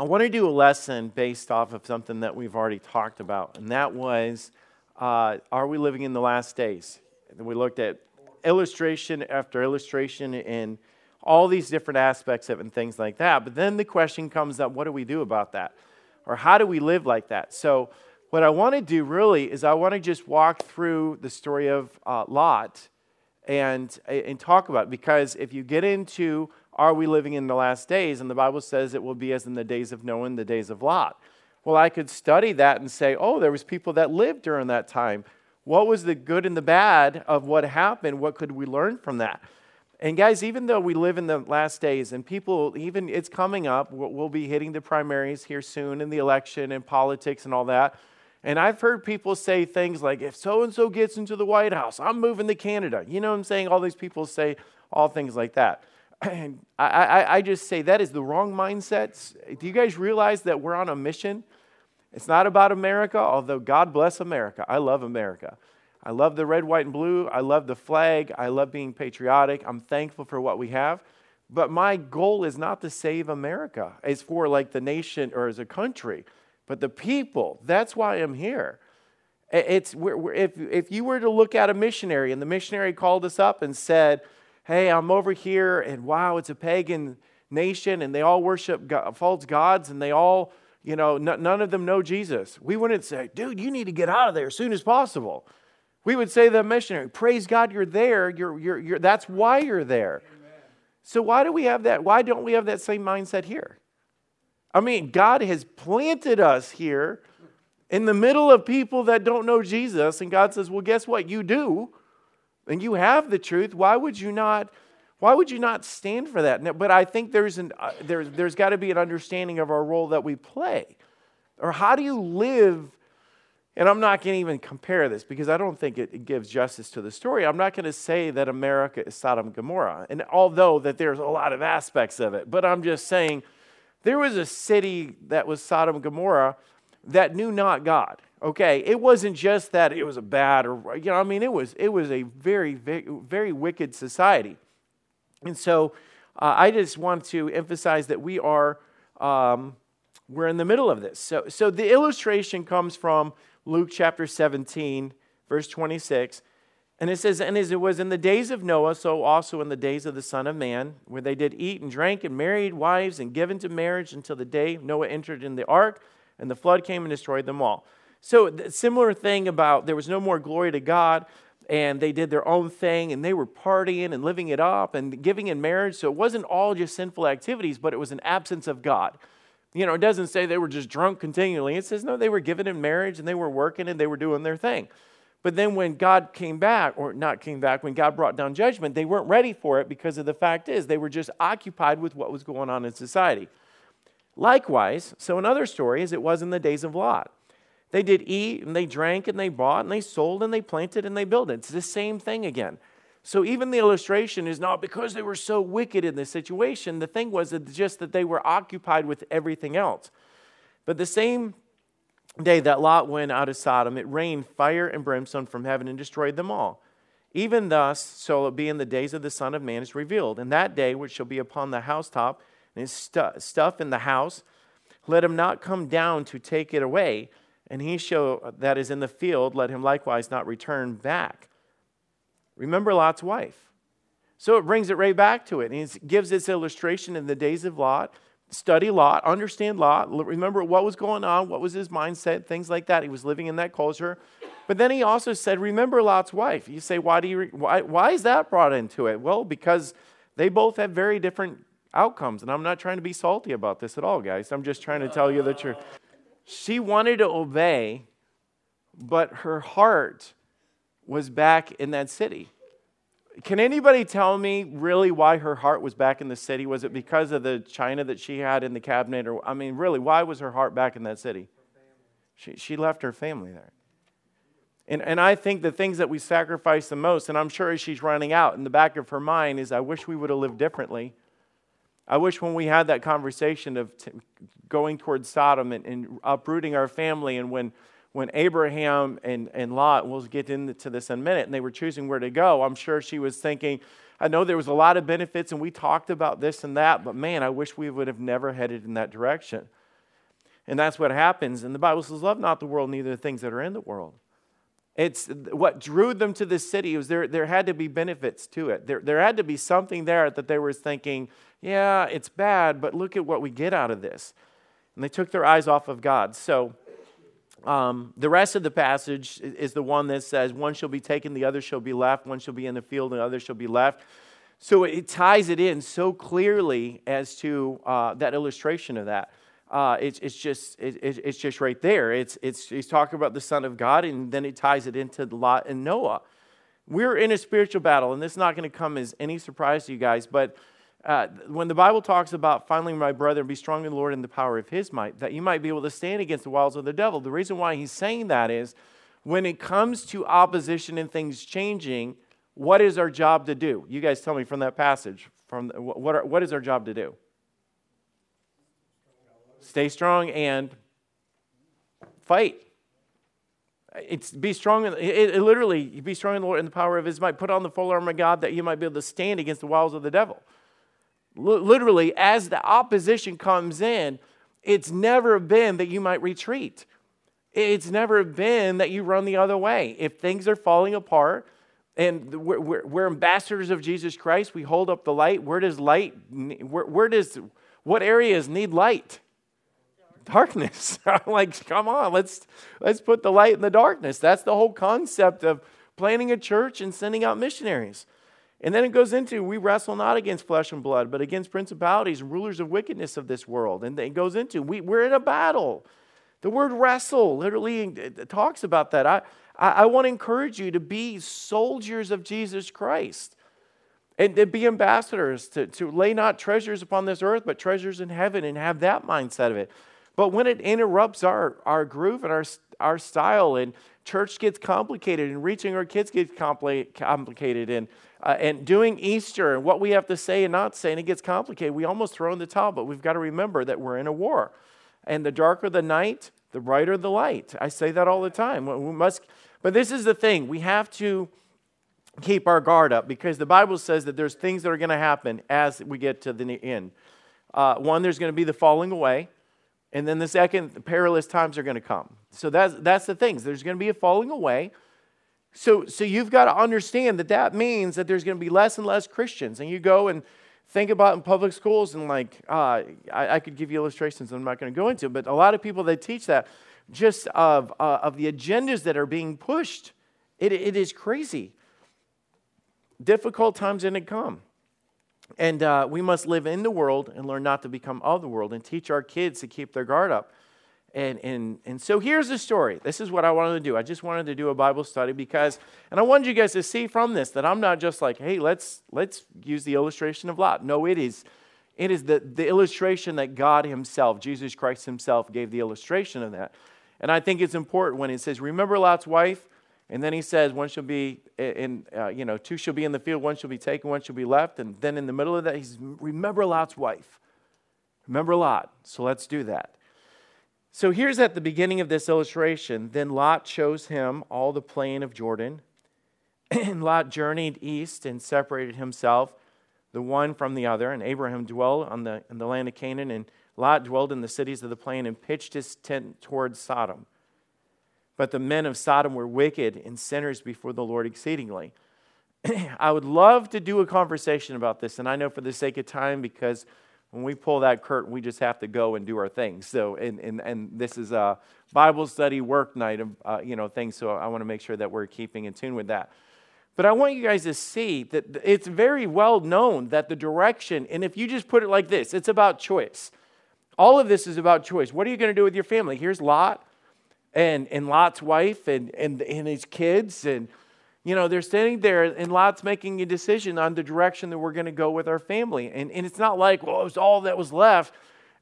I want to do a lesson based off of something that we've already talked about, and that was uh, Are we living in the last days? And we looked at illustration after illustration in all these different aspects of it and things like that. But then the question comes up what do we do about that? Or how do we live like that? So, what I want to do really is I want to just walk through the story of uh, Lot and, and talk about it. Because if you get into are we living in the last days? And the Bible says it will be as in the days of Noah and the days of Lot. Well, I could study that and say, oh, there was people that lived during that time. What was the good and the bad of what happened? What could we learn from that? And guys, even though we live in the last days and people, even it's coming up, we'll be hitting the primaries here soon in the election and politics and all that. And I've heard people say things like, if so and so gets into the White House, I'm moving to Canada. You know what I'm saying? All these people say all things like that. I, I, I just say that is the wrong mindset. Do you guys realize that we're on a mission? It's not about America, although God bless America. I love America. I love the red, white, and blue. I love the flag. I love being patriotic. I'm thankful for what we have. But my goal is not to save America. It's for like the nation or as a country, but the people. That's why I'm here. It's if, if you were to look at a missionary and the missionary called us up and said, hey, I'm over here, and wow, it's a pagan nation, and they all worship God, false gods, and they all, you know, n- none of them know Jesus. We wouldn't say, dude, you need to get out of there as soon as possible. We would say the missionary, praise God, you're there. You're, you're, you're, that's why you're there. Amen. So why do we have that? Why don't we have that same mindset here? I mean, God has planted us here in the middle of people that don't know Jesus, and God says, well, guess what? You do and you have the truth, why would you not? Why would you not stand for that? But I think there's, an, uh, there's, there's got to be an understanding of our role that we play. Or how do you live? And I'm not going to even compare this because I don't think it, it gives justice to the story. I'm not going to say that America is Sodom and Gomorrah, and although that there's a lot of aspects of it, but I'm just saying there was a city that was Sodom and Gomorrah that knew not God. Okay, it wasn't just that it was a bad or you know, I mean, it was it was a very very, wicked society, and so uh, I just want to emphasize that we are um, we're in the middle of this. So so the illustration comes from Luke chapter 17, verse 26. And it says, And as it was in the days of Noah, so also in the days of the Son of Man, where they did eat and drink and married wives and given to marriage until the day Noah entered in the ark, and the flood came and destroyed them all. So, similar thing about there was no more glory to God, and they did their own thing, and they were partying and living it up and giving in marriage. So, it wasn't all just sinful activities, but it was an absence of God. You know, it doesn't say they were just drunk continually. It says, no, they were given in marriage and they were working and they were doing their thing. But then when God came back, or not came back, when God brought down judgment, they weren't ready for it because of the fact is they were just occupied with what was going on in society. Likewise, so another story is it was in the days of Lot. They did eat and they drank and they bought and they sold and they planted and they built. It's the same thing again. So even the illustration is not because they were so wicked in this situation. The thing was just that they were occupied with everything else. But the same day that Lot went out of Sodom, it rained fire and brimstone from heaven and destroyed them all. Even thus shall it be in the days of the Son of Man is revealed. And that day which shall be upon the housetop and his stuff in the house, let him not come down to take it away and he shall that is in the field, let him likewise not return back. Remember Lot's wife. So it brings it right back to it. And he gives this illustration in the days of Lot. Study Lot, understand Lot, remember what was going on, what was his mindset, things like that. He was living in that culture. But then he also said, Remember Lot's wife. You say, Why, do you, why, why is that brought into it? Well, because they both have very different outcomes. And I'm not trying to be salty about this at all, guys. I'm just trying to tell you the truth. She wanted to obey, but her heart was back in that city. Can anybody tell me really why her heart was back in the city? Was it because of the china that she had in the cabinet? Or, I mean, really, why was her heart back in that city? She, she left her family there. And, and I think the things that we sacrifice the most, and I'm sure as she's running out in the back of her mind, is I wish we would have lived differently. I wish when we had that conversation of t- going towards Sodom and, and, uprooting our family, and when, when Abraham and, and Lot, we'll get into this in a minute, and they were choosing where to go, I'm sure she was thinking, I know there was a lot of benefits, and we talked about this and that, but man, I wish we would have never headed in that direction. And that's what happens. And the Bible says, Love not the world, neither the things that are in the world. It's what drew them to this city was there, there had to be benefits to it. There, there had to be something there that they were thinking, yeah, it's bad, but look at what we get out of this. And they took their eyes off of God. So um, the rest of the passage is the one that says, one shall be taken, the other shall be left, one shall be in the field, the other shall be left. So it ties it in so clearly as to uh, that illustration of that. Uh, it's, it's, just, it, it's just right there. It's, it's, he's talking about the Son of God, and then he ties it into Lot and Noah. We're in a spiritual battle, and this is not going to come as any surprise to you guys, but uh, when the Bible talks about finally, my brother, be strong in the Lord and the power of his might, that you might be able to stand against the wiles of the devil. The reason why he's saying that is when it comes to opposition and things changing, what is our job to do? You guys tell me from that passage. From what, are, what is our job to do? Stay strong and fight. It's be strong. In, it, it literally, be strong in the Lord in the power of His might. Put on the full armor of God that you might be able to stand against the wiles of the devil. L- literally, as the opposition comes in, it's never been that you might retreat. It's never been that you run the other way. If things are falling apart, and we're, we're, we're ambassadors of Jesus Christ, we hold up the light. Where does light? Where, where does what areas need light? Darkness. I'm like, come on, let's let's put the light in the darkness. That's the whole concept of planning a church and sending out missionaries. And then it goes into we wrestle not against flesh and blood, but against principalities and rulers of wickedness of this world. And then it goes into we, we're in a battle. The word wrestle literally uh, uh, talks about that. I, I, I want to encourage you to be soldiers of Jesus Christ and to be ambassadors, to, to lay not treasures upon this earth, but treasures in heaven, and have that mindset of it. But when it interrupts our, our groove and our, our style, and church gets complicated, and reaching our kids gets compli- complicated, and, uh, and doing Easter and what we have to say and not say, and it gets complicated, we almost throw in the towel. But we've got to remember that we're in a war. And the darker the night, the brighter the light. I say that all the time. We must, but this is the thing we have to keep our guard up because the Bible says that there's things that are going to happen as we get to the end. Uh, one, there's going to be the falling away. And then the second, perilous times are going to come. So that's, that's the things. There's going to be a falling away. So, so you've got to understand that that means that there's going to be less and less Christians. And you go and think about in public schools, and like, uh, I, I, could give you illustrations I'm not going to go into, but a lot of people that teach that just of, uh, of the agendas that are being pushed, it, it is crazy. Difficult times to come. And uh, we must live in the world and learn not to become of the world and teach our kids to keep their guard up. And, and, and so here's the story. This is what I wanted to do. I just wanted to do a Bible study because, and I wanted you guys to see from this that I'm not just like, hey, let's, let's use the illustration of Lot. No, it is, it is the, the illustration that God Himself, Jesus Christ Himself, gave the illustration of that. And I think it's important when it says, remember Lot's wife? And then he says, one shall be in, uh, you know, two shall be in the field, one shall be taken, one shall be left. And then in the middle of that, he's, remember Lot's wife. Remember Lot. So let's do that. So here's at the beginning of this illustration. Then Lot shows him all the plain of Jordan. and Lot journeyed east and separated himself, the one from the other. And Abraham dwelled on the, in the land of Canaan, and Lot dwelled in the cities of the plain and pitched his tent towards Sodom. But the men of Sodom were wicked and sinners before the Lord exceedingly. I would love to do a conversation about this, and I know for the sake of time, because when we pull that curtain, we just have to go and do our things. So, and, and, and this is a Bible study work night of, uh, you know, things, so I want to make sure that we're keeping in tune with that. But I want you guys to see that it's very well known that the direction, and if you just put it like this, it's about choice. All of this is about choice. What are you going to do with your family? Here's Lot and, and Lot's wife and, and, and his kids. And, you know, they're standing there, and Lot's making a decision on the direction that we're going to go with our family. And, and it's not like, well, it was all that was left.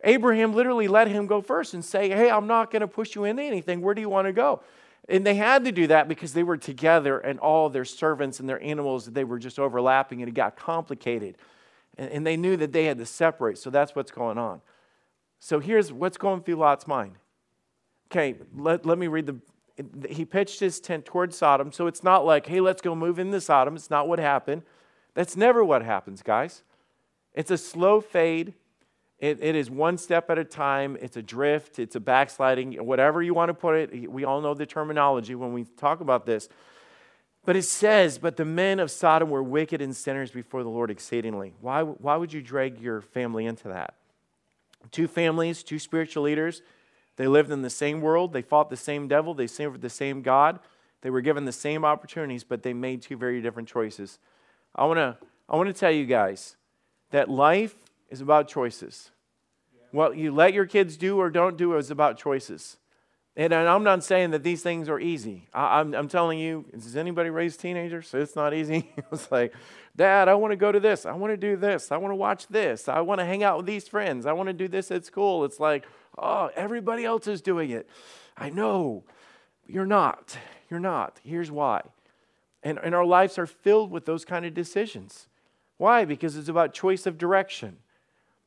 Abraham literally let him go first and say, hey, I'm not going to push you into anything. Where do you want to go? And they had to do that because they were together and all their servants and their animals, they were just overlapping and it got complicated. And, and they knew that they had to separate. So that's what's going on. So here's what's going through Lot's mind Okay, let, let me read the. He pitched his tent towards Sodom, so it's not like, hey, let's go move into Sodom. It's not what happened. That's never what happens, guys. It's a slow fade. It, it is one step at a time. It's a drift. It's a backsliding, whatever you want to put it. We all know the terminology when we talk about this. But it says, But the men of Sodom were wicked and sinners before the Lord exceedingly. Why, why would you drag your family into that? Two families, two spiritual leaders. They lived in the same world. They fought the same devil. They served the same God. They were given the same opportunities, but they made two very different choices. I want to I want to tell you guys that life is about choices. What you let your kids do or don't do is about choices. And I'm not saying that these things are easy. I, am telling you, does anybody raise teenagers? It's not easy. it's like, Dad, I want to go to this. I want to do this. I want to watch this. I want to hang out with these friends. I want to do this at school. It's like, oh, everybody else is doing it. I know. You're not. You're not. Here's why. And, and our lives are filled with those kind of decisions. Why? Because it's about choice of direction.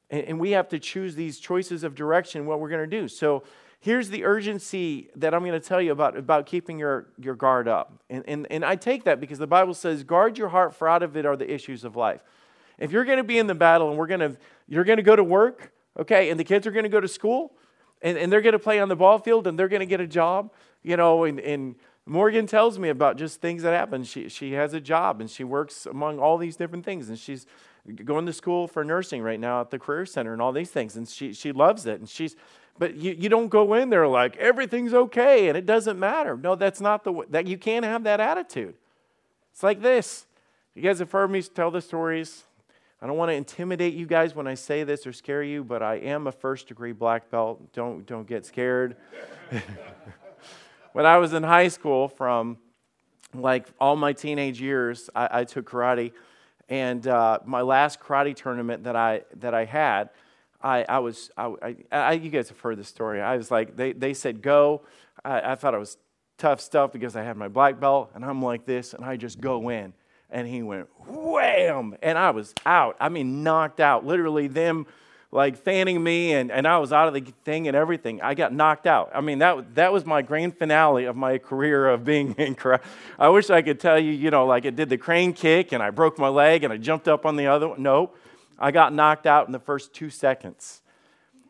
And, and we have to choose these choices of direction, what we're going to do. So here's the urgency that I'm going to tell you about, about keeping your, your guard up. And, and, and I take that because the Bible says, guard your heart, for out of it are the issues of life. If you're going to be in the battle and we're going to, you're going to go to work, okay, and the kids are going to go to school, and, and they're going to play on the ball field, and they're going to get a job, you know, and, and Morgan tells me about just things that happen. She, she has a job and she works among all these different things. And she's going to school for nursing right now at the Career Center and all these things. And she, she loves it. And she's, but you, you don't go in there like everything's okay and it doesn't matter. No, that's not the way, that you can't have that attitude. It's like this. You guys have heard me tell the stories. I don't want to intimidate you guys when I say this or scare you, but I am a first degree black belt. Don't, don't get scared. when I was in high school, from like all my teenage years, I, I took karate. And uh, my last karate tournament that I, that I had, I, I was, I, I, you guys have heard the story. I was like, they, they said go. I, I thought it was tough stuff because I had my black belt, and I'm like this, and I just go in. And he went wham, and I was out. I mean, knocked out. Literally, them like fanning me, and, and I was out of the thing and everything. I got knocked out. I mean, that, that was my grand finale of my career of being in karate. I wish I could tell you, you know, like it did the crane kick, and I broke my leg, and I jumped up on the other one. No, I got knocked out in the first two seconds.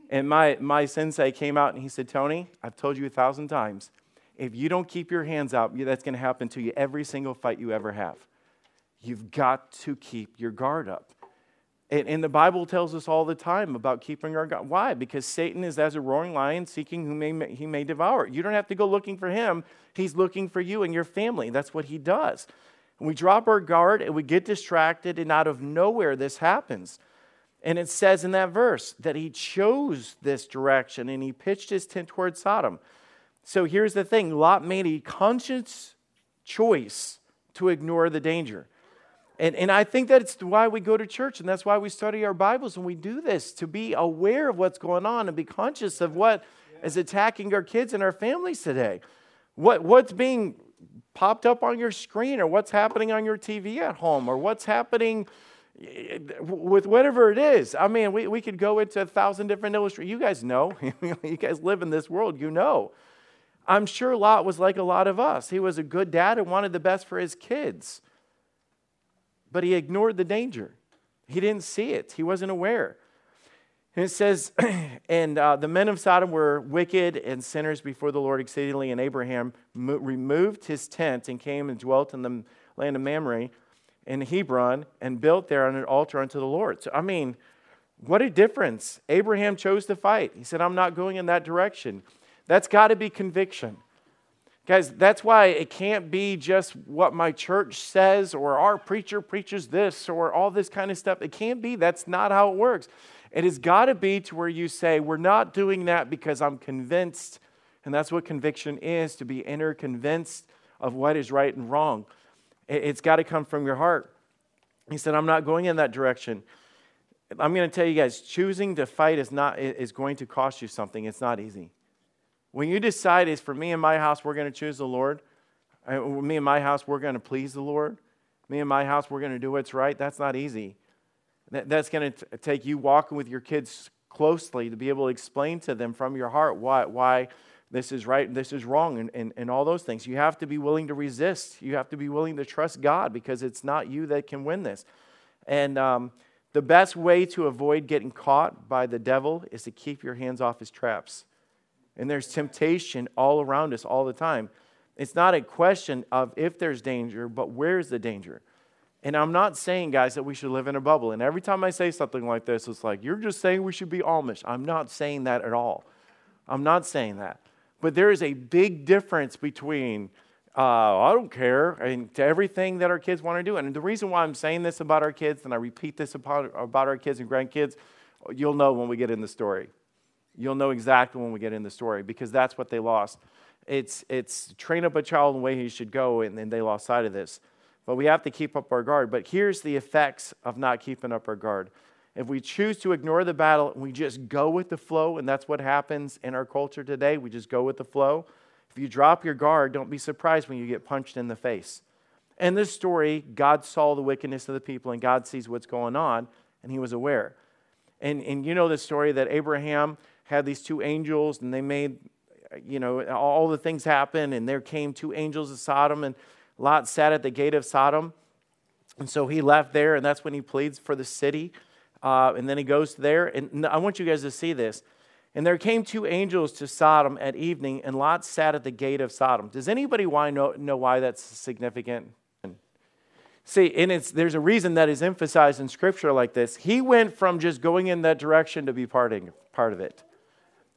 And my, my sensei came out and he said, Tony, I've told you a thousand times, if you don't keep your hands out, that's going to happen to you every single fight you ever have. You've got to keep your guard up. And, and, the Bible tells us all the time about keeping our God. Why? Because Satan is as a roaring lion seeking whom may, he may devour. You don't have to go looking for him, he's looking for you and your family. That's what he does. And we drop our guard and we get distracted, and out of nowhere, this happens. And it says in that verse that he chose this direction and he pitched his tent towards Sodom. So here's the thing Lot made a conscious choice to ignore the danger. And, and I think that's why we go to church and that's why we study our Bibles and we do this to be aware of what's going on and be conscious of what is attacking our kids and our families today. What, what's being popped up on your screen or what's happening on your TV at home or what's happening eh, with whatever it is. I mean, we, we could go into a thousand different illustrations. You guys know, you guys live in this world, you know. I'm sure Lot was like a lot of us. He was a good dad and wanted the best for his kids but he ignored the danger. He didn't see it, he wasn't aware. And it says, and uh, the men of Sodom were wicked and sinners before the Lord exceedingly, and Abraham mo- removed his tent and came and dwelt in the land of Mamre in Hebron and built there an altar unto the Lord. So, I mean, what a difference. Abraham chose to fight. He said, I'm not going in that direction. That's got to be conviction. Guys, that's why it can't be just what my church says or our preacher preaches this or all this kind of stuff. It can't be. That's not how it works. It has got to be to where you say, We're not doing that because I'm convinced. And that's what conviction is to be inner convinced of what is right and wrong. It's got to come from your heart. He said, I'm not going in that direction. I'm going to tell you guys, choosing to fight is, not, is going to cost you something. It's not easy. When you decide is for me and my house, we're going to choose the Lord, me and my house, we're going to please the Lord, me and my house, we're going to do what's right, that's not easy. That's going to take you walking with your kids closely to be able to explain to them from your heart why, why this is right and this is wrong and, and, and all those things. You have to be willing to resist. You have to be willing to trust God because it's not you that can win this. And um, The best way to avoid getting caught by the devil is to keep your hands off his traps. And there's temptation all around us all the time. It's not a question of if there's danger, but where's the danger? And I'm not saying, guys, that we should live in a bubble. And every time I say something like this, it's like, you're just saying we should be Amish. I'm not saying that at all. I'm not saying that. But there is a big difference between, uh, I don't care, and to everything that our kids want to do. And the reason why I'm saying this about our kids, and I repeat this about, our kids and grandkids, you'll know when we get in the story. You'll know exactly when we get in the story because that's what they lost. It's, it's train up a child in the way he should go, and then they lost sight of this. But we have to keep up our guard. But here's the effects of not keeping up our guard. If we choose to ignore the battle and we just go with the flow, and that's what happens in our culture today, we just go with the flow. If you drop your guard, don't be surprised when you get punched in the face. In this story, God saw the wickedness of the people and God sees what's going on, and he was aware. And, and you know the story that Abraham had these two angels and they made you know, all the things happen, and there came two angels of Sodom, and Lot sat at the gate of Sodom. And so he left there, and that's when he pleads for the city. Uh, and then he goes there, and I want you guys to see this. And there came two angels to Sodom at evening, and Lot sat at the gate of Sodom. Does anybody why know, know why that's significant? See, and it's, there's a reason that is emphasized in scripture like this. He went from just going in that direction to be parting, part of it.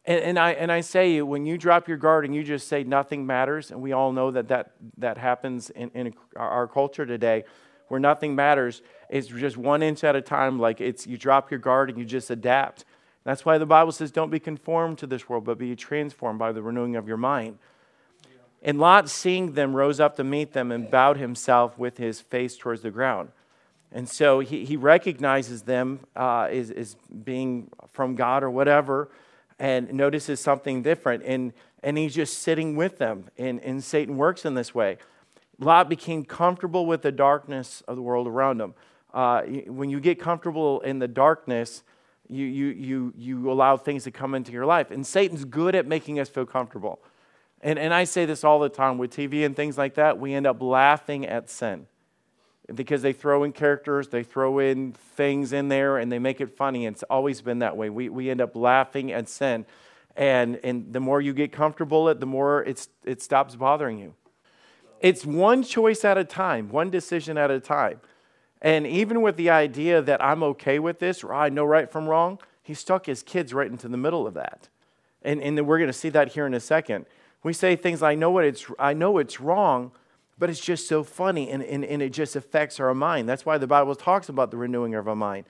And, and, I, and I say, when you drop your guard and you just say nothing matters, and we all know that that, that happens in, in our culture today, where nothing matters, it's just one inch at a time. Like it's you drop your guard and you just adapt. That's why the Bible says, don't be conformed to this world, but be transformed by the renewing of your mind. And Lot, seeing them, rose up to meet them and bowed himself with his face towards the ground. And so he, he recognizes them uh, as, as being from God or whatever and notices something different. And, and he's just sitting with them. And, and Satan works in this way. Lot became comfortable with the darkness of the world around him. Uh, when you get comfortable in the darkness, you, you, you, you allow things to come into your life. And Satan's good at making us feel comfortable. And, and I say this all the time with TV and things like that, we end up laughing at sin because they throw in characters, they throw in things in there, and they make it funny. And It's always been that way. We, we end up laughing at sin. And, and the more you get comfortable it, the more it's, it stops bothering you. It's one choice at a time, one decision at a time. And even with the idea that I'm okay with this, or I know right from wrong, he stuck his kids right into the middle of that. And, and we're going to see that here in a second. We say things like, I know, what it's, I know it's wrong, but it's just so funny and, and, and it just affects our mind. That's why the Bible talks about the renewing of our mind.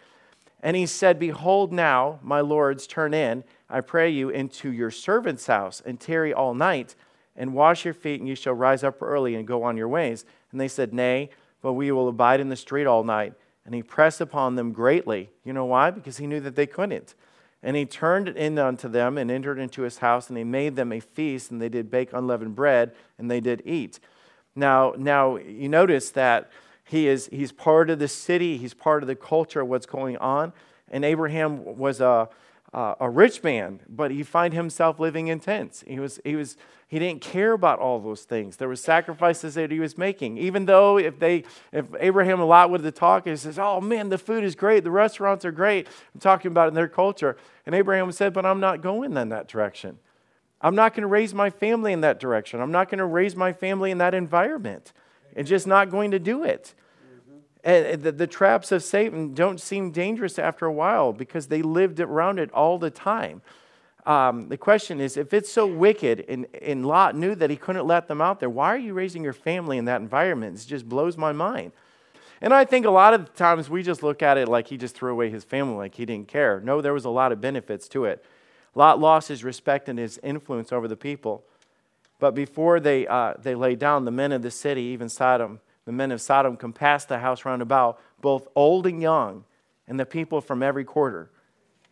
And he said, Behold, now, my lords, turn in, I pray you, into your servant's house and tarry all night and wash your feet, and you shall rise up early and go on your ways. And they said, Nay, but we will abide in the street all night. And he pressed upon them greatly. You know why? Because he knew that they couldn't. And he turned in unto them and entered into his house, and he made them a feast, and they did bake unleavened bread, and they did eat. Now, now you notice that he is he's part of the city, he's part of the culture of what's going on. And Abraham was a, a, a rich man, but he find himself living in tents. He was he was he didn't care about all those things. There were sacrifices that he was making. Even though if they if Abraham a Lot would have talked, he says, Oh man, the food is great, the restaurants are great. I'm talking about in their culture. And Abraham said, But I'm not going in that direction. I'm not going to raise my family in that direction. I'm not going to raise my family in that environment. It's just not going to do it. And the, the, traps of Satan don't seem dangerous after a while because they lived around it all the time. Um, the question is if it's so wicked and, and Lot knew that he couldn't let them out there, why are you raising your family in that environment? It just blows my mind. And I think a lot of times we just look at it like he just threw away his family, like he didn't care. No, there was a lot of benefits to it. Lot lost his respect and his influence over the people. But before they, uh, they lay down, the men of the city, even Sodom, the men of Sodom compassed the house round about, both old and young, and the people from every quarter.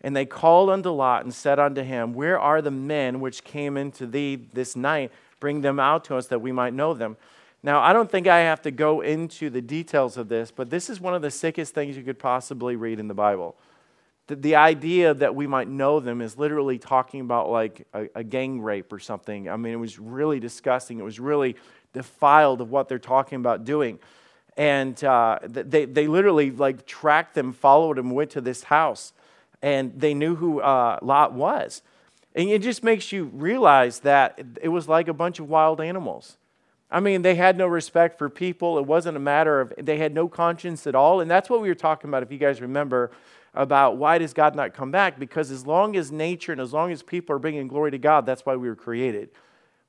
And they called unto Lot and said unto him, Where are the men which came into thee this night? Bring them out to us that we might know them. Now, I don't think I have to go into the details of this, but this is one of the sickest things you could possibly read in the Bible the, the idea that we might know them is literally talking about like a, a gang rape or something. I mean, it was really disgusting. It was really defiled of what they're talking about doing. And uh, they, they literally like tracked them, followed them, went to this house, and they knew who uh, Lot was. And it just makes you realize that it was like a bunch of wild animals. I mean, they had no respect for people. It wasn't a matter of, they had no conscience at all. And that's what we were talking about, if you guys remember, about why does God not come back? Because as long as nature and as long as people are bringing glory to God, that's why we were created.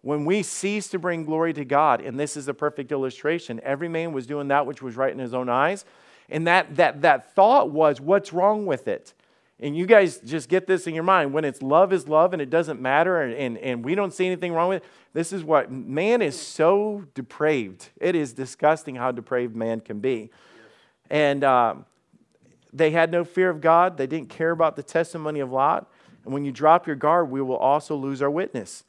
When we cease to bring glory to God, and this is a perfect illustration, every man was doing that which was right in his own eyes. And that, that, that thought was, what's wrong with it? And you guys just get this in your mind. When it's love is love and it doesn't matter and, and, and we don't see anything wrong with it, this is what man is so depraved. It is disgusting how depraved man can be. And um, they had no fear of God, they didn't care about the testimony of Lot. And when you drop your guard, we will also lose our witness.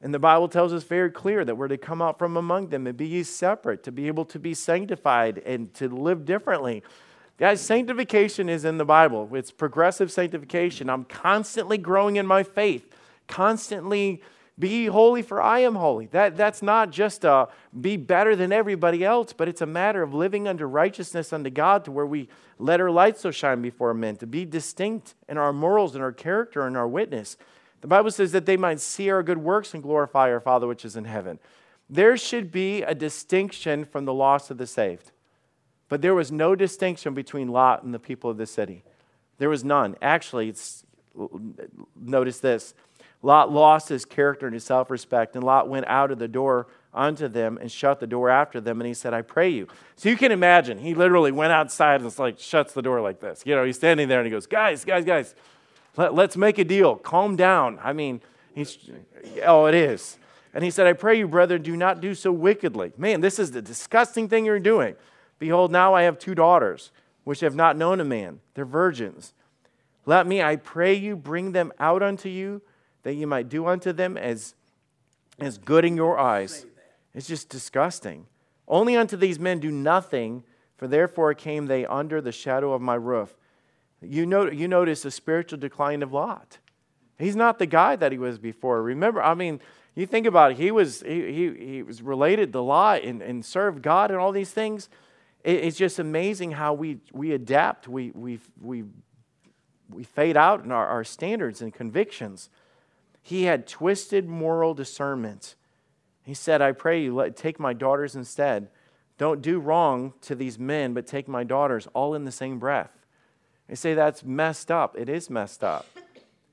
And the Bible tells us very clear that we're to come out from among them and be ye separate, to be able to be sanctified and to live differently. Guys, sanctification is in the Bible. It's progressive sanctification. I'm constantly growing in my faith, constantly be holy for I am holy. That, that's not just a be better than everybody else, but it's a matter of living under righteousness unto God to where we let our light so shine before men, to be distinct in our morals and our character and our witness. The Bible says that they might see our good works and glorify our Father which is in heaven. There should be a distinction from the lost of the saved. But there was no distinction between Lot and the people of the city. There was none. Actually, notice this Lot lost his character and his self respect, and Lot went out of the door unto them and shut the door after them, and he said, I pray you. So you can imagine, he literally went outside and it's like shuts the door like this. You know, he's standing there and he goes, Guys, guys, guys, let, let's make a deal. Calm down. I mean, he's, oh, it is. And he said, I pray you, brethren, do not do so wickedly. Man, this is the disgusting thing you're doing. Behold, now I have two daughters, which have not known a man. They're virgins. Let me, I pray you, bring them out unto you, that you might do unto them as, as good in your eyes. It's just disgusting. Only unto these men do nothing, for therefore came they under the shadow of my roof. You, know, you notice the spiritual decline of Lot. He's not the guy that he was before. Remember, I mean, you think about it, he was, he, he, he was related to Lot and, and served God and all these things it's just amazing how we, we adapt, we, we, we, we fade out in our, our standards and convictions. He had twisted moral discernment. He said, I pray you, let, take my daughters instead. Don't do wrong to these men, but take my daughters all in the same breath. They say that's messed up. It is messed up.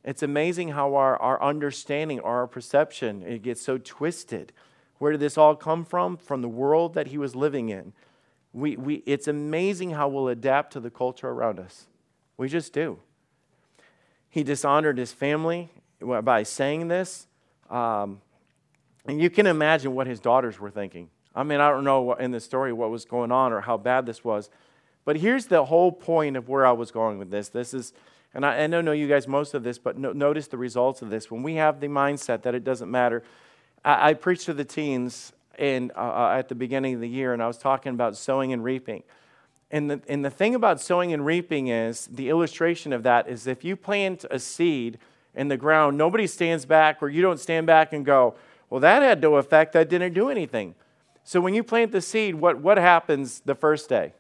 It's amazing how our, our understanding, our perception, it gets so twisted. Where did this all come from? From the world that he was living in. We, we, it's amazing how we'll adapt to the culture around us. We just do. He dishonored his family by saying this. Um, and you can imagine what his daughters were thinking. I mean, I don't know in the story what was going on or how bad this was. But here's the whole point of where I was going with this. This is, and I, I know you guys most of this, but no, notice the results of this. When we have the mindset that it doesn't matter, I, I preach to the teens in, uh, uh, at the beginning of the year, and I was talking about sowing and reaping. And the, and the thing about sowing and reaping is the illustration of that is if you plant a seed in the ground, nobody stands back, or you don't stand back and go, Well, that had no effect, that didn't do anything. So when you plant the seed, what, what happens the first day?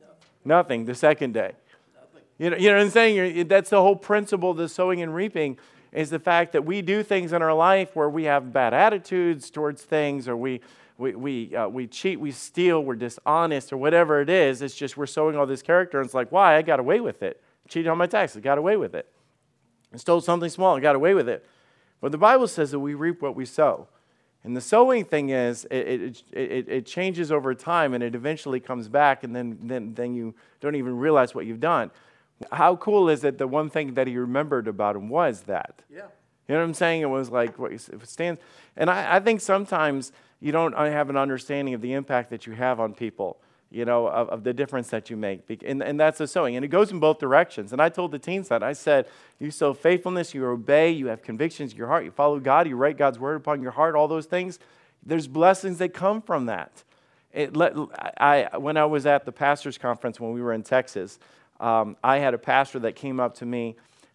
Nothing. Nothing the second day. Nothing. You know, you know what I'm saying? You're, that's the whole principle of the sowing and reaping is the fact that we do things in our life where we have bad attitudes towards things or we, we, we, uh, we cheat, we steal, we're dishonest, or whatever it is. It's just we're sowing all this character, and it's like, why? I got away with it. Cheated on my taxes, got away with it. I stole something small, and got away with it. But the Bible says that we reap what we sow. And the sowing thing is, it, it, it, it, changes over time and it eventually comes back, and then, then, then you don't even realize what you've done. How cool is it the one thing that he remembered about him was that? Yeah. You know what I'm saying? It was like what stands. And I, I think sometimes you don't have an understanding of the impact that you have on people, you know, of, of, the difference that you make. And, and that's the sowing. And it goes in both directions. And I told the teens that. I said, you sow faithfulness, you obey, you have convictions in your heart, you follow God, you write God's word upon your heart, all those things. There's blessings that come from that. Let, I, when I was at the pastor's conference when we were in Texas, um, I had a pastor that came up to me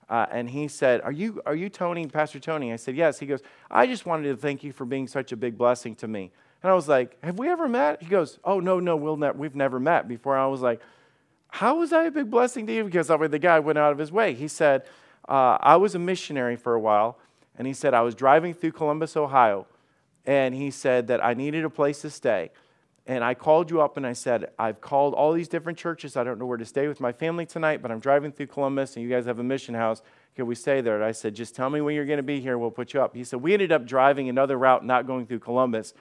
uh, and he said, are you, are you Tony, Pastor Tony? I said, Yes. He goes, I just wanted to thank you for being such a big blessing to me. And I was like, Have we ever met? He goes, Oh, no, no, we'll ne- we've never met before. I was like, How was I a big blessing to you? Because the guy went out of his way. He said, uh, I was a missionary for a while. And he said, I was driving through Columbus, Ohio. And he said that I needed a place to stay. And I called you up and I said, I've called all these different churches. I don't know where to stay with my family tonight, but I'm driving through Columbus and you guys have a mission house. Can we stay there? And I said, Just tell me when you're going to be here. We'll put you up. He said, We ended up driving another route, not going through Columbus.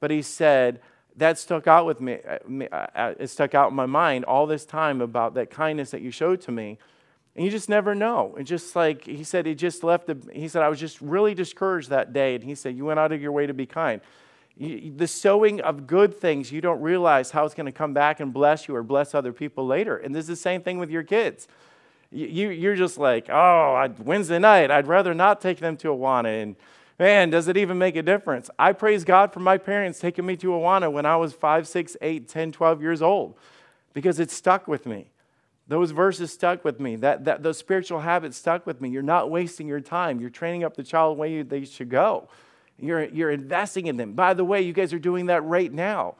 But he said, That stuck out with me. Uh, uh, uh, it stuck out in my mind all this time about that kindness that you showed to me. And you just never know. And just like he said, he just left. A, he said, I was just really discouraged that day. And he said, You went out of your way to be kind. You, the sowing of good things, you don't realize how it's going to come back and bless you or bless other people later. And this is the same thing with your kids. You, you're just like, oh, I, Wednesday night, I'd rather not take them to Awana. And man, does it even make a difference? I praise God for my parents taking me to Awana when I was 5, 6, 8, 10, 12 years old because it stuck with me. Those verses stuck with me. That, that, those spiritual habits stuck with me. You're not wasting your time. You're training up the child the way they should go. You're, you're investing in them. By the way, you guys are doing that right now.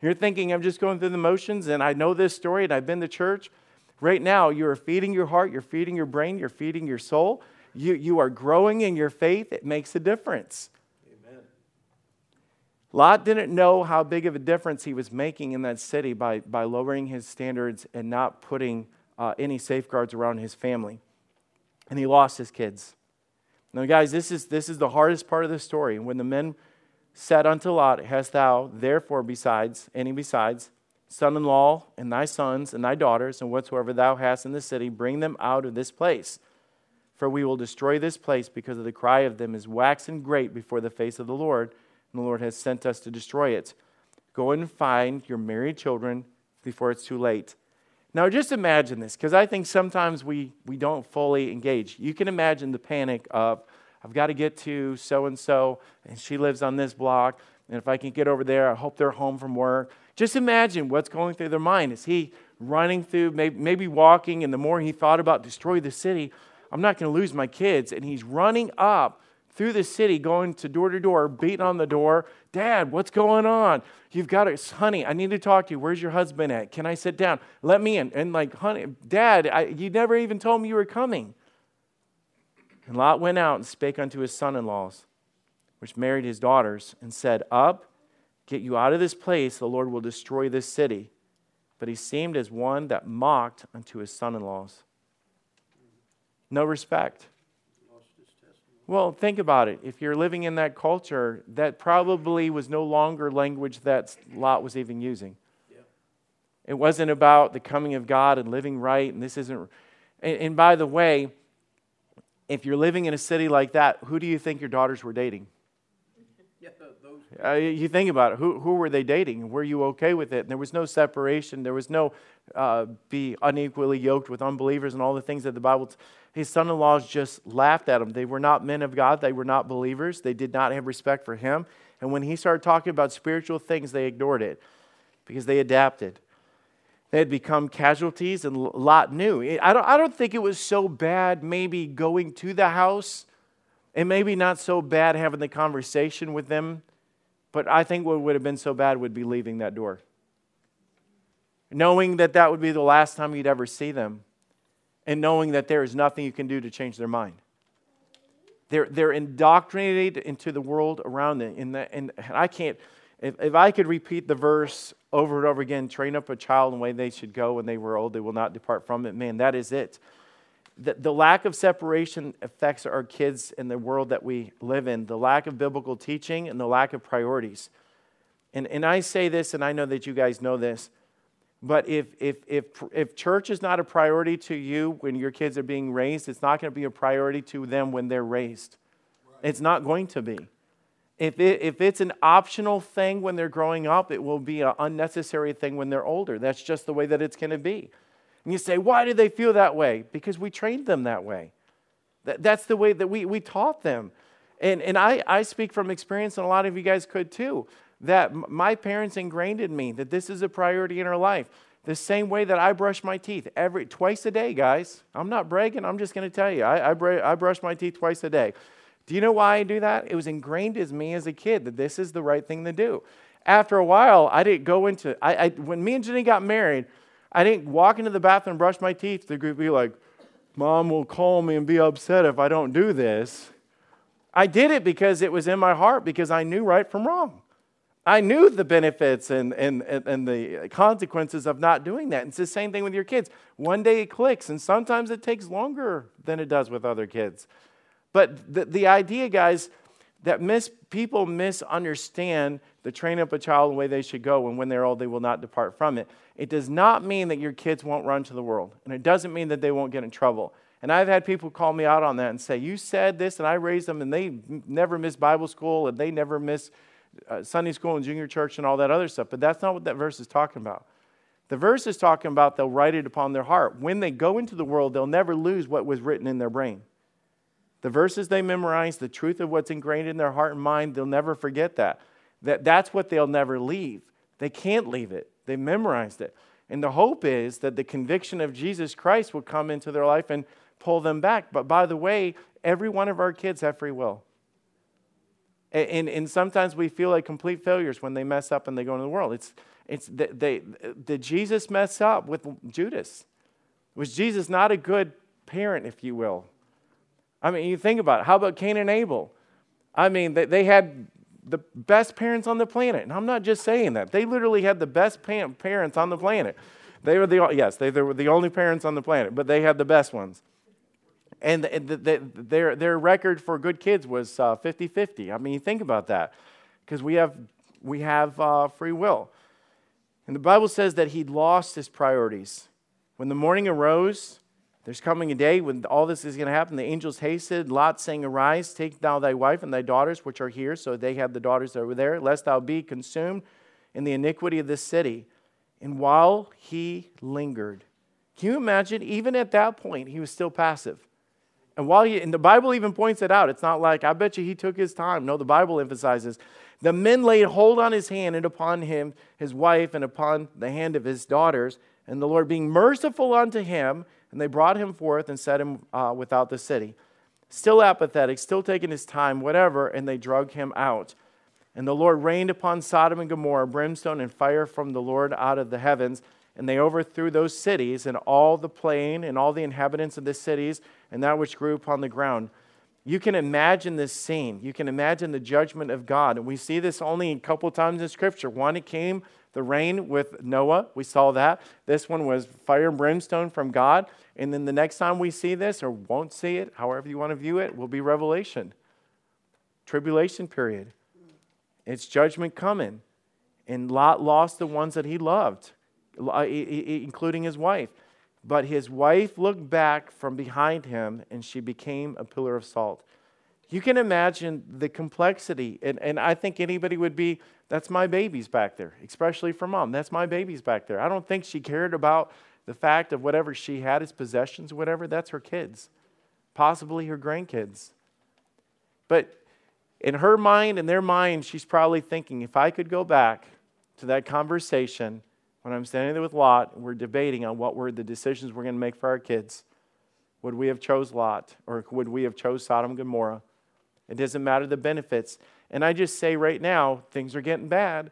You're thinking, I'm just going through the motions and I know this story and I've been to church. Right now, you are feeding your heart, you're feeding your brain, you're feeding your soul. You, you are growing in your faith. It makes a difference. Amen. Lot didn't know how big of a difference he was making in that city by, by lowering his standards and not putting uh, any safeguards around his family. And he lost his kids. Now, guys, this is, this is the hardest part of the story. When the men said unto Lot, Hast thou therefore besides, any besides, son in law, and thy sons, and thy daughters, and whatsoever thou hast in the city, bring them out of this place. For we will destroy this place because of the cry of them is waxen great before the face of the Lord, and the Lord has sent us to destroy it. Go and find your married children before it's too late. Now, just imagine this, because I think sometimes we, we don't fully engage. You can imagine the panic of, I've got to get to so and so, and she lives on this block, and if I can get over there, I hope they're home from work. Just imagine what's going through their mind. Is he running through, maybe, maybe walking, and the more he thought about destroy the city, I'm not going to lose my kids, and he's running up through the city, going to door to door, beating on the door. Dad, what's going on? You've got it, honey. I need to talk to you. Where's your husband at? Can I sit down? Let me in. And like, honey, Dad, I, you never even told me you were coming. And Lot went out and spake unto his son-in-laws, which married his daughters, and said, Up, get you out of this place. The Lord will destroy this city. But he seemed as one that mocked unto his son-in-laws. No respect. Well, think about it. If you're living in that culture, that probably was no longer language that Lot was even using. Yeah. It wasn't about the coming of God and living right, and this isn't. And, and by the way, if you're living in a city like that, who do you think your daughters were dating? Uh, you think about it. Who, who were they dating? Were you okay with it? And there was no separation. There was no uh, be unequally yoked with unbelievers and all the things that the Bible. T- His son in laws just laughed at him. They were not men of God. They were not believers. They did not have respect for him. And when he started talking about spiritual things, they ignored it because they adapted. They had become casualties, and Lot knew. I don't, I don't think it was so bad, maybe going to the house, and maybe not so bad having the conversation with them but I think what would have been so bad would be leaving that door. Knowing that that would be the last time you'd ever see them, and knowing that there is nothing you can do to change their mind. They're, they're indoctrinated into the world around them. In the, and I can't, if, if I could repeat the verse over and over again, train up a child in the way they should go when they were old, they will not depart from it, man, that is it the, the lack of separation affects our kids in the world that we live in, the lack of biblical teaching and the lack of priorities. And, and I say this, and I know that you guys know this, but if, if, if, if church is not a priority to you when your kids are being raised, it's not going to be a priority to them when they're raised. Right. It's not going to be. If, it, if it's an optional thing when they're growing up, it will be an unnecessary thing when they're older. That's just the way that it's going to be. And you say, why do they feel that way? Because we trained them that way. That, that's the way that we, we taught them. And, and I, I speak from experience, and a lot of you guys could too, that my parents ingrained in me that this is a priority in our life. The same way that I brush my teeth every twice a day, guys. I'm not bragging. I'm just going to tell you. I, I, br- I brush my teeth twice a day. Do you know why I do that? It was ingrained in me as a kid that this is the right thing to do. After a while, I didn't go into I, I when me and Jenny got married, I didn't walk into the bathroom and brush my teeth. The group be like, Mom will call me and be upset if I don't do this. I did it because it was in my heart, because I knew right from wrong. I knew the benefits and, and, and the consequences of not doing that. And It's the same thing with your kids. One day it clicks, and sometimes it takes longer than it does with other kids. But the, the idea, guys, that mis, people misunderstand the train up a child the way they should go, and when they're old, they will not depart from it. It does not mean that your kids won't run to the world, and it doesn't mean that they won't get in trouble. And I've had people call me out on that and say, You said this, and I raised them, and they never miss Bible school, and they never miss uh, Sunday school and junior church and all that other stuff. But that's not what that verse is talking about. The verse is talking about they'll write it upon their heart. When they go into the world, they'll never lose what was written in their brain. The verses they memorize, the truth of what's ingrained in their heart and mind, they'll never forget that. that that's what they'll never leave. They can't leave it. They memorized it. And the hope is that the conviction of Jesus Christ will come into their life and pull them back. But by the way, every one of our kids have free will. And, and sometimes we feel like complete failures when they mess up and they go into the world. It's, it's they, did Jesus mess up with Judas? Was Jesus not a good parent, if you will? I mean, you think about it. How about Cain and Abel? I mean, they, they had the best parents on the planet. And I'm not just saying that. They literally had the best parents on the planet. They were the, yes, they, they were the only parents on the planet, but they had the best ones and the, the, the, their, their record for good kids was uh, 50 50. I mean, think about that because we have, we have uh, free will. And the Bible says that he lost his priorities. When the morning arose, there's coming a day when all this is going to happen. The angels hasted, Lot saying, Arise, take thou thy wife and thy daughters which are here. So they had the daughters that were there, lest thou be consumed in the iniquity of this city. And while he lingered, can you imagine? Even at that point, he was still passive. And while he, and the Bible even points it out, it's not like, I bet you he took his time. No, the Bible emphasizes the men laid hold on his hand and upon him, his wife, and upon the hand of his daughters. And the Lord, being merciful unto him, and they brought him forth and set him uh, without the city. Still apathetic, still taking his time, whatever, and they drug him out. And the Lord rained upon Sodom and Gomorrah brimstone and fire from the Lord out of the heavens and they overthrew those cities and all the plain and all the inhabitants of the cities and that which grew upon the ground. You can imagine this scene. You can imagine the judgment of God. And we see this only a couple times in Scripture. One, it came the rain with Noah. We saw that. This one was fire and brimstone from God. And then the next time we see this, or won't see it, however you want to view it, will be Revelation. Tribulation period. It's judgment coming. And Lot lost the ones that he loved. Including his wife. But his wife looked back from behind him and she became a pillar of salt. You can imagine the complexity. And, and I think anybody would be, that's my babies back there, especially for mom. That's my babies back there. I don't think she cared about the fact of whatever she had as possessions, whatever, that's her kids, possibly her grandkids. But in her mind, in their mind, she's probably thinking, if I could go back to that conversation when I'm standing there with Lot, and we're debating on what were the decisions we're going to make for our kids. Would we have chose Lot or would we have chose Sodom and Gomorrah? It doesn't matter the benefits. And I just say right now, things are getting bad.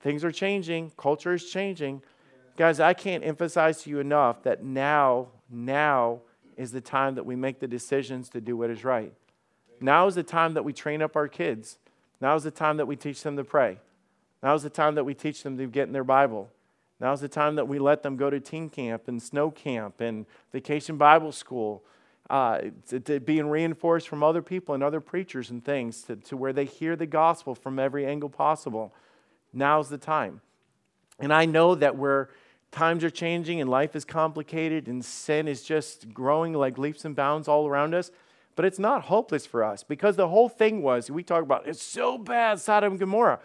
Things are changing. Culture is changing. Guys, I can't emphasize to you enough that now, now is the time that we make the decisions to do what is right. Now is the time that we train up our kids. Now is the time that we teach them to pray. Now is the time that we teach them to get in their Bible. Now is the time that we let them go to teen camp and snow camp and vacation Bible school, uh, to, to being reinforced from other people and other preachers and things to, to where they hear the gospel from every angle possible. Now's the time. And I know that where times are changing and life is complicated and sin is just growing like leaps and bounds all around us, but it's not hopeless for us because the whole thing was we talk about it's so bad, Sodom and Gomorrah.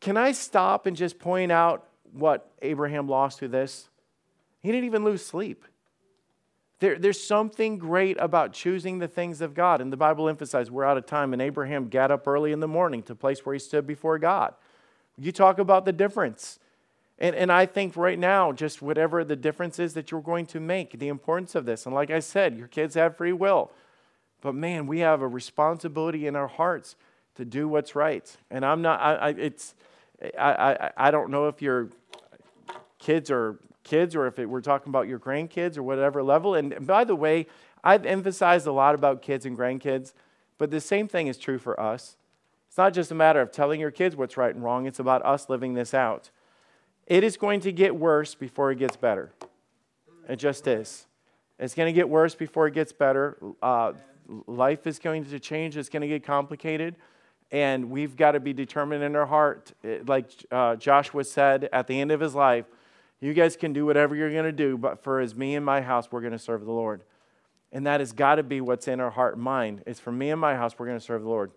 Can I stop and just point out what Abraham lost through this? He didn't even lose sleep. There, there's something great about choosing the things of God. And the Bible emphasizes we're out of time, and Abraham got up early in the morning to a place where he stood before God. You talk about the difference. And, and I think right now, just whatever the difference is that you're going to make, the importance of this. And like I said, your kids have free will. But man, we have a responsibility in our hearts to do what's right. And I'm not, I, I it's, I, I, I don't know if your kids are kids or if it, we're talking about your grandkids or whatever level. And by the way, I've emphasized a lot about kids and grandkids, but the same thing is true for us. It's not just a matter of telling your kids what's right and wrong, it's about us living this out. It is going to get worse before it gets better. It just is. It's going to get worse before it gets better. Uh, life is going to change, it's going to get complicated. And we've got to be determined in our heart, like uh, Joshua said at the end of his life, you guys can do whatever you're going to do, but for as me and my house, we're going to serve the Lord. And that has got to be what's in our heart and mind. It's for me and my house, we're going to serve the Lord.